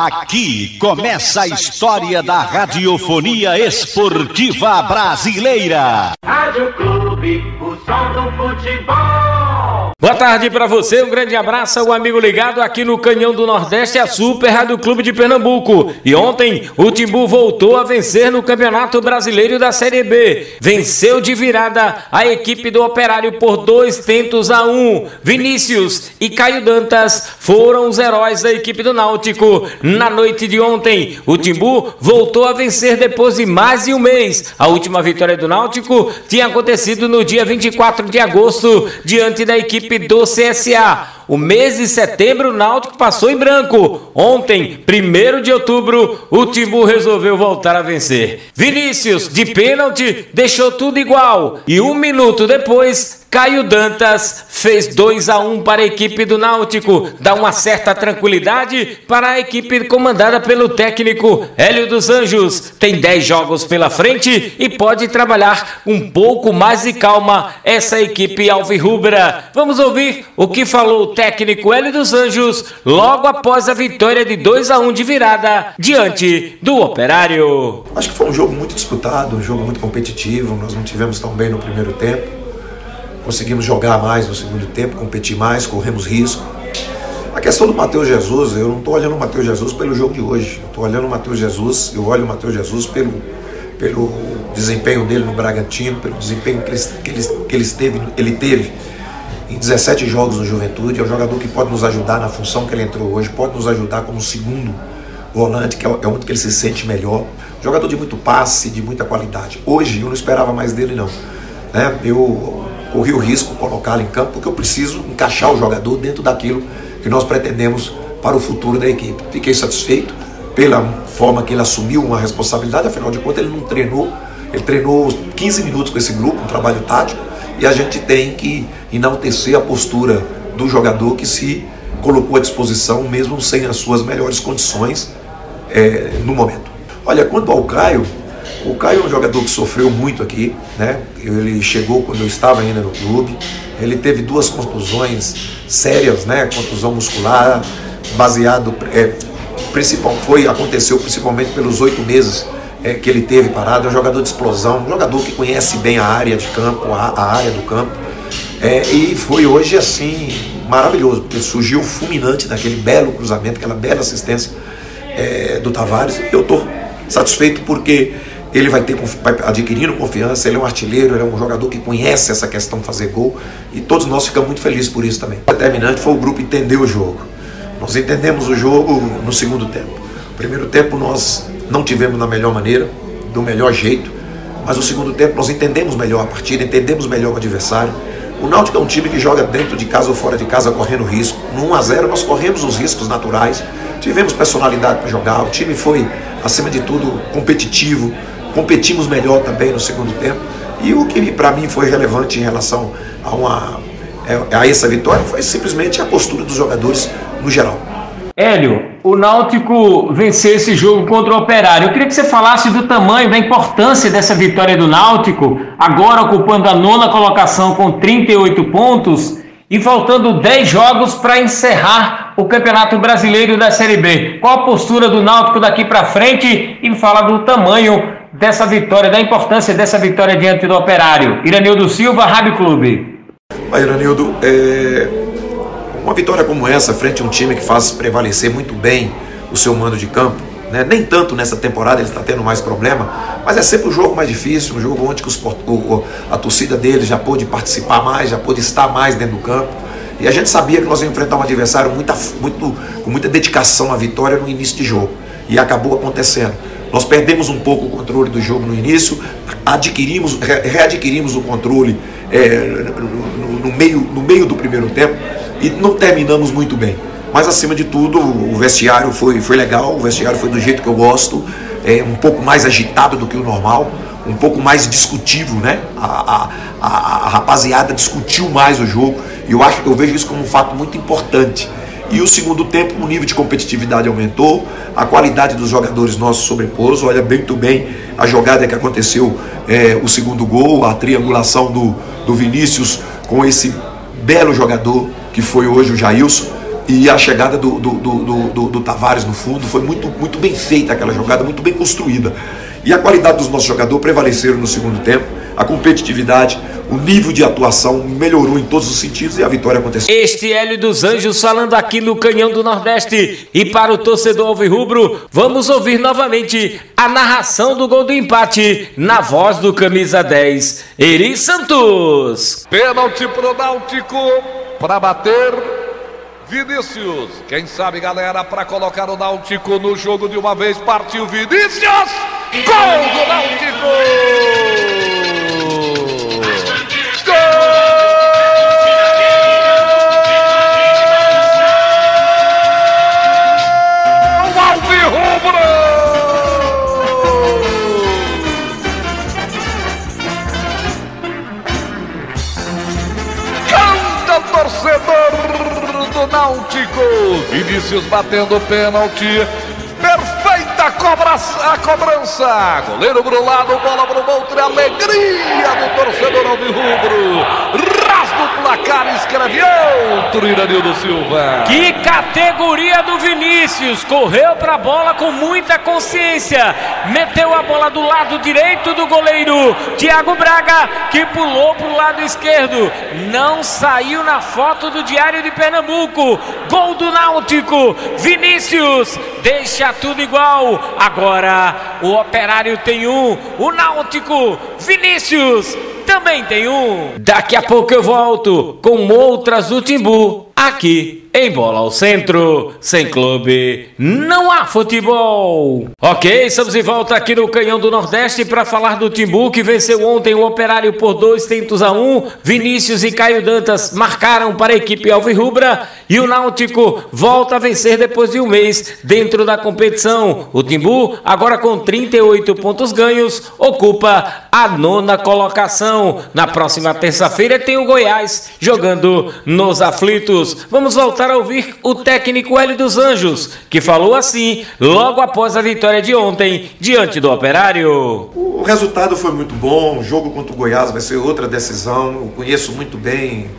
Aqui começa a história da radiofonia esportiva brasileira. Rádio Clube, o som do futebol. Boa tarde para você, um grande abraço ao amigo ligado aqui no Canhão do Nordeste, a Super Rádio Clube de Pernambuco. E ontem o Timbu voltou a vencer no Campeonato Brasileiro da Série B. Venceu de virada a equipe do Operário por dois tentos a um. Vinícius e Caio Dantas foram os heróis da equipe do Náutico. Na noite de ontem, o Timbu voltou a vencer depois de mais de um mês. A última vitória do Náutico tinha acontecido no dia 24 de agosto, diante da equipe do CSA. O mês de setembro, o Náutico passou em branco. Ontem, 1 de outubro, o Timbu resolveu voltar a vencer. Vinícius, de pênalti, deixou tudo igual. E um minuto depois, Caio Dantas fez 2 a 1 um para a equipe do Náutico, dá uma certa tranquilidade para a equipe comandada pelo técnico Hélio dos Anjos. Tem 10 jogos pela frente e pode trabalhar um pouco mais de calma essa equipe alvirrubra. Vamos ouvir o que falou o técnico Hélio dos Anjos logo após a vitória de 2 a 1 um de virada diante do Operário. Acho que foi um jogo muito disputado, um jogo muito competitivo. Nós não tivemos tão bem no primeiro tempo conseguimos jogar mais no segundo tempo, competir mais, corremos risco. A questão do Matheus Jesus, eu não estou olhando o Matheus Jesus pelo jogo de hoje. Estou olhando o Matheus Jesus, eu olho o Matheus Jesus pelo, pelo desempenho dele no Bragantino, pelo desempenho que ele, que ele, que ele, teve, ele teve em 17 jogos no Juventude. É um jogador que pode nos ajudar na função que ele entrou hoje, pode nos ajudar como segundo volante, que é, é onde que ele se sente melhor. Jogador de muito passe, de muita qualidade. Hoje eu não esperava mais dele, não. Né? Eu corri o risco de colocá-lo em campo, porque eu preciso encaixar o jogador dentro daquilo que nós pretendemos para o futuro da equipe. Fiquei satisfeito pela forma que ele assumiu uma responsabilidade, afinal de contas ele não treinou, ele treinou 15 minutos com esse grupo, um trabalho tático, e a gente tem que enaltecer a postura do jogador que se colocou à disposição, mesmo sem as suas melhores condições é, no momento. Olha, quanto ao Caio, o Caio é um jogador que sofreu muito aqui, né? Ele chegou quando eu estava ainda no clube. Ele teve duas contusões sérias, né? Contusão muscular, baseado, é, principal, foi aconteceu principalmente pelos oito meses é, que ele teve parado. É um jogador de explosão, um jogador que conhece bem a área de campo, a, a área do campo. É, e foi hoje assim maravilhoso, porque surgiu fulminante daquele belo cruzamento, aquela bela assistência é, do Tavares. Eu estou satisfeito porque ele vai, ter, vai adquirindo confiança, ele é um artilheiro, ele é um jogador que conhece essa questão de fazer gol e todos nós ficamos muito felizes por isso também. O determinante foi o grupo entender o jogo. Nós entendemos o jogo no segundo tempo. No primeiro tempo nós não tivemos da melhor maneira, do melhor jeito, mas no segundo tempo nós entendemos melhor a partida, entendemos melhor o adversário. O Náutico é um time que joga dentro de casa ou fora de casa correndo risco. No 1 a 0 nós corremos os riscos naturais, tivemos personalidade para jogar, o time foi acima de tudo competitivo, competimos melhor também no segundo tempo. E o que para mim foi relevante em relação a, uma, a essa vitória foi simplesmente a postura dos jogadores no geral. Hélio, o Náutico venceu esse jogo contra o Operário. Eu queria que você falasse do tamanho, da importância dessa vitória do Náutico, agora ocupando a nona colocação com 38 pontos e faltando 10 jogos para encerrar o Campeonato Brasileiro da Série B. Qual a postura do Náutico daqui para frente e me fala do tamanho dessa vitória, da importância dessa vitória diante do Operário. Iranildo Silva, Rádio Clube. Mas, Iranildo, é... uma vitória como essa, frente a um time que faz prevalecer muito bem o seu mando de campo, né? nem tanto nessa temporada ele está tendo mais problema, mas é sempre um jogo mais difícil, um jogo onde os, a torcida dele já pôde participar mais, já pôde estar mais dentro do campo. E a gente sabia que nós íamos enfrentar um adversário muita, muito, com muita dedicação à vitória no início de jogo. E acabou acontecendo. Nós perdemos um pouco o controle do jogo no início, adquirimos, readquirimos o controle é, no, no, meio, no meio do primeiro tempo e não terminamos muito bem. Mas acima de tudo, o vestiário foi, foi legal, o vestiário foi do jeito que eu gosto, é, um pouco mais agitado do que o normal, um pouco mais discutivo, né? A, a, a, a rapaziada discutiu mais o jogo e eu acho que eu vejo isso como um fato muito importante e o segundo tempo, o nível de competitividade aumentou, a qualidade dos jogadores nossos sobrepôs. Olha muito bem a jogada que aconteceu, é, o segundo gol, a triangulação do, do Vinícius com esse belo jogador que foi hoje o Jailson. E a chegada do, do, do, do, do Tavares no fundo foi muito, muito bem feita aquela jogada, muito bem construída. E a qualidade dos nossos jogadores prevaleceram no segundo tempo, a competitividade, o nível de atuação melhorou em todos os sentidos e a vitória aconteceu. Este Hélio dos Anjos falando aqui no Canhão do Nordeste. E para o torcedor alvirrubro, vamos ouvir novamente a narração do gol do empate na voz do camisa 10, Eri Santos. Pênalti pro Náutico para bater Vinícius, quem sabe galera, para colocar o Náutico no jogo de uma vez, partiu Vinícius! Gol do Náutico! Náutico. Vinícius batendo pênalti. Perfeita cobra, a cobrança. Goleiro pro lado, bola pro outro. Alegria do torcedor alvirrubro do placar escreve outro Iranildo Silva. Que categoria do Vinícius! Correu para a bola com muita consciência. Meteu a bola do lado direito do goleiro Thiago Braga, que pulou para o lado esquerdo. Não saiu na foto do Diário de Pernambuco. Gol do Náutico. Vinícius deixa tudo igual. Agora o Operário tem um. O Náutico. Vinícius também tem um. Daqui a pouco eu volto com outras do Timbu aqui em Bola ao Centro. Sem clube, não há futebol. Ok, estamos de volta aqui no Canhão do Nordeste para falar do Timbu que venceu ontem o Operário por dois tentos a um. Vinícius e Caio Dantas marcaram para a equipe Alvirrubra e o Náutico volta a vencer depois de um mês dentro da competição. O Timbu, agora com 38 pontos ganhos, ocupa a nona colocação. Na próxima terça-feira tem o Goiás jogando nos aflitos. Vamos voltar voltar a ouvir o técnico Hélio dos Anjos, que falou assim logo após a vitória de ontem diante do Operário. O resultado foi muito bom, o jogo contra o Goiás vai ser outra decisão. Eu conheço muito bem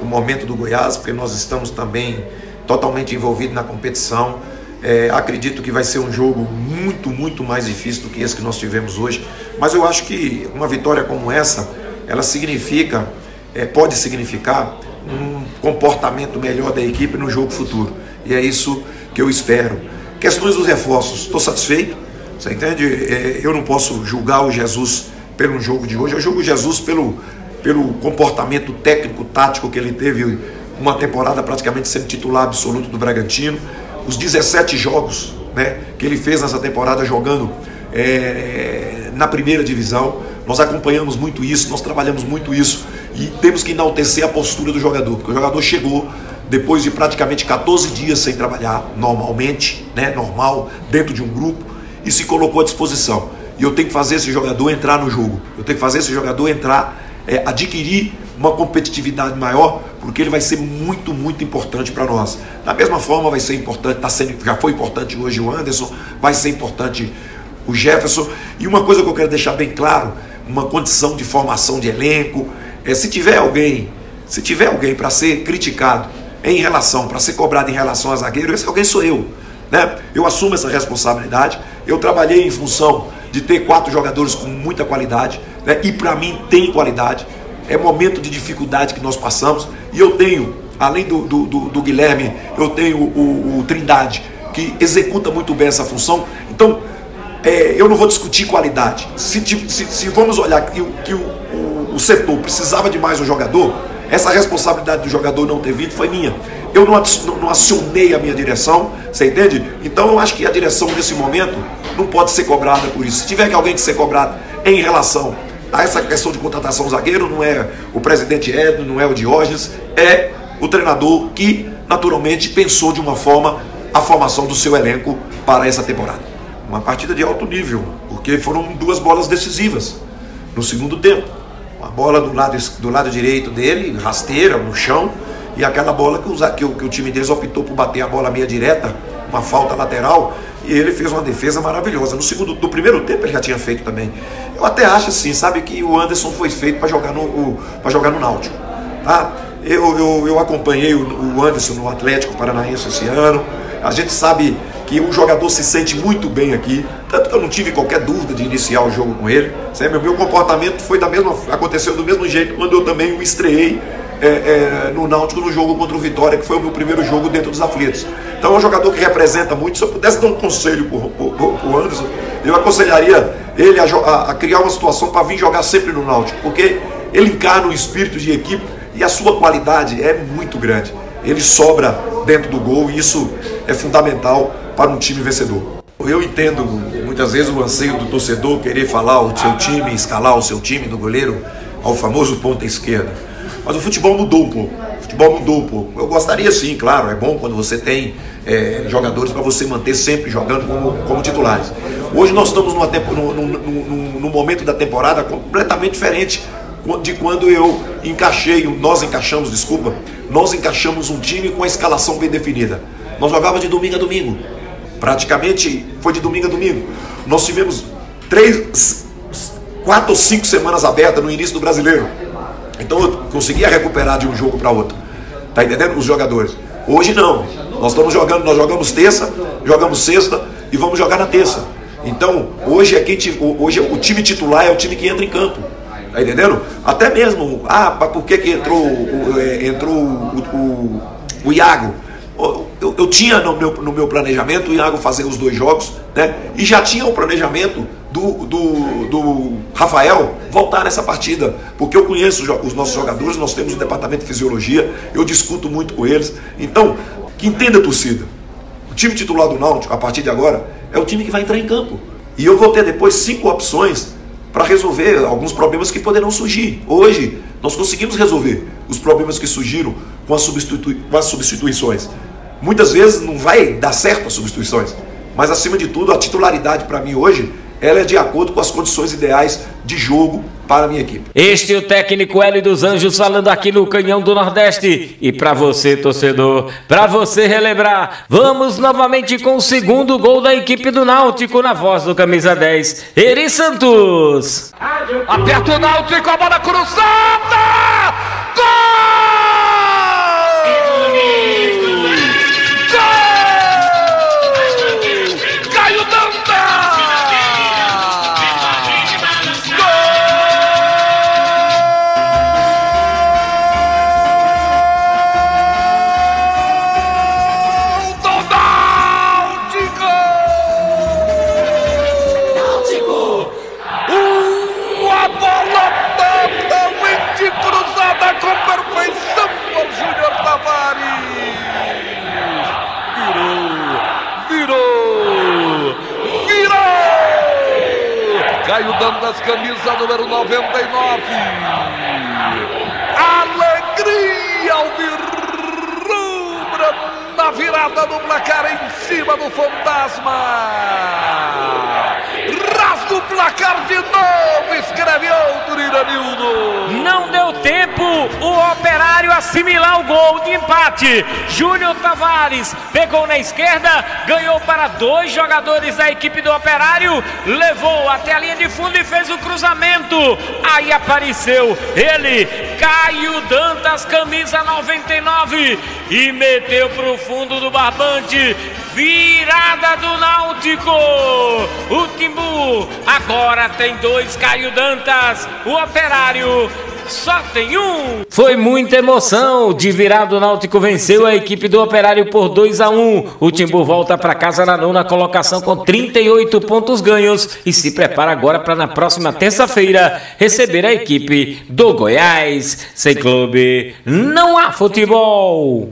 o momento do Goiás, porque nós estamos também totalmente envolvidos na competição. É, acredito que vai ser um jogo muito, muito mais difícil do que esse que nós tivemos hoje. Mas eu acho que uma vitória como essa, ela significa, é, pode significar um comportamento melhor da equipe no jogo futuro. E é isso que eu espero. Questões dos reforços, estou satisfeito. Você entende? É, eu não posso julgar o Jesus pelo jogo de hoje, eu julgo o Jesus pelo, pelo comportamento técnico, tático que ele teve uma temporada praticamente sendo titular absoluto do Bragantino. Os 17 jogos né, que ele fez nessa temporada jogando é, na primeira divisão. Nós acompanhamos muito isso, nós trabalhamos muito isso e temos que enaltecer a postura do jogador, porque o jogador chegou depois de praticamente 14 dias sem trabalhar normalmente, né, normal, dentro de um grupo, e se colocou à disposição. E eu tenho que fazer esse jogador entrar no jogo. Eu tenho que fazer esse jogador entrar, é, adquirir uma competitividade maior, porque ele vai ser muito, muito importante para nós. Da mesma forma, vai ser importante, tá sendo, já foi importante hoje o Anderson, vai ser importante o Jefferson. E uma coisa que eu quero deixar bem claro, uma condição de formação de elenco, é, se tiver alguém, se tiver alguém para ser criticado em relação, para ser cobrado em relação a zagueiro, esse alguém sou eu. Né? Eu assumo essa responsabilidade. Eu trabalhei em função de ter quatro jogadores com muita qualidade, né? e para mim tem qualidade. É momento de dificuldade que nós passamos, e eu tenho, além do, do, do, do Guilherme, eu tenho o, o, Trindade, que executa muito bem essa função. Então, é, eu não vou discutir qualidade. Se, se, se vamos olhar que, que o, o setor precisava de mais um jogador, essa responsabilidade do jogador não ter vindo foi minha. Eu não, não acionei a minha direção, você entende? Então eu acho que a direção nesse momento não pode ser cobrada por isso. Se tiver que alguém que ser cobrado em relação a essa questão de contratação zagueiro, não é o presidente Edno, não é o Diógenes, é o treinador que naturalmente pensou de uma forma a formação do seu elenco para essa temporada. Uma partida de alto nível, porque foram duas bolas decisivas no segundo tempo. Uma bola do lado, do lado direito dele, rasteira, no chão, e aquela bola que, que, o, que o time deles optou por bater a bola meia direta, uma falta lateral, e ele fez uma defesa maravilhosa. No segundo, do primeiro tempo ele já tinha feito também. Eu até acho assim, sabe, que o Anderson foi feito para jogar no para jogar no Náutico, tá? Eu, eu, eu acompanhei o, o Anderson no Atlético Paranaense esse ano. A gente sabe que o jogador se sente muito bem aqui, tanto que eu não tive qualquer dúvida de iniciar o jogo com ele. O meu comportamento foi da mesma, aconteceu do mesmo jeito quando eu também o estreiei é, é, no Náutico no jogo contra o Vitória, que foi o meu primeiro jogo dentro dos aflitos. Então é um jogador que representa muito. Se eu pudesse dar um conselho para o Anderson, eu aconselharia ele a, a, a criar uma situação para vir jogar sempre no Náutico, porque ele encarna um espírito de equipe e a sua qualidade é muito grande. Ele sobra dentro do gol e isso é fundamental para um time vencedor. Eu entendo muitas vezes o anseio do torcedor querer falar o seu time, escalar o seu time do goleiro ao famoso ponta esquerda. Mas o futebol mudou um pouco. O futebol mudou um pouco. Eu gostaria sim, claro, é bom quando você tem é, jogadores para você manter sempre jogando como, como titulares. Hoje nós estamos numa tempo, num, num, num, momento da temporada completamente diferente de quando eu encaixei, nós encaixamos, desculpa, nós encaixamos um time com a escalação bem definida. Nós jogávamos de domingo a domingo. Praticamente foi de domingo a domingo. Nós tivemos três, quatro ou cinco semanas abertas no início do brasileiro. Então eu conseguia recuperar de um jogo para outro. Tá entendendo? Os jogadores. Hoje não. Nós estamos jogando, nós jogamos terça, jogamos sexta e vamos jogar na terça. Então, hoje é quem hoje o time titular é o time que entra em campo. Tá entendendo? Até mesmo, ah, por que, que entrou, é, entrou o, o, o Iago? Eu, eu, tinha no meu, no meu planejamento o Iago fazer os dois jogos, né? E já tinha o planejamento do, do, do Rafael voltar nessa partida, porque eu conheço os nossos jogadores, nós temos um departamento de fisiologia, eu discuto muito com eles. Então, que entenda a torcida. O time titular do Náutico, a partir de agora, é o time que vai entrar em campo. E eu vou ter depois cinco opções para resolver alguns problemas que poderão surgir. Hoje, nós conseguimos resolver os problemas que surgiram com as, substitui com as substituições. Muitas vezes não vai dar certo as substituições, mas acima de tudo, a titularidade para mim hoje, ela é de acordo com as condições ideais de jogo para a minha equipe. Este é o técnico Hélio dos Anjos falando aqui no Canhão do Nordeste. E para você, torcedor, para você relembrar, vamos novamente com o segundo gol da equipe do Náutico na voz do camisa 10, Eri Santos. Aperta o Náutico, a bola cruzada! Gol! Número 99. Alegria ao rubra na virada do placar em cima do fantasma. Rasga o placar de novo, assimilar o gol de empate. Júnior Tavares pegou na esquerda, ganhou para dois jogadores da equipe do operário, levou até a linha de fundo e fez o cruzamento. Aí apareceu ele, Caio Dantas, camisa 99, e meteu para o fundo do barbante. Virada do Náutico. O Timbu agora tem dois Caio Dantas. O Operário só tem um. Foi muita emoção. De virado, o Náutico venceu a equipe do Operário por 2 a 1. O Timbu volta para casa na nona colocação com 38 pontos ganhos e se prepara agora para na próxima terça-feira receber a equipe do Goiás. Sem clube, não há futebol.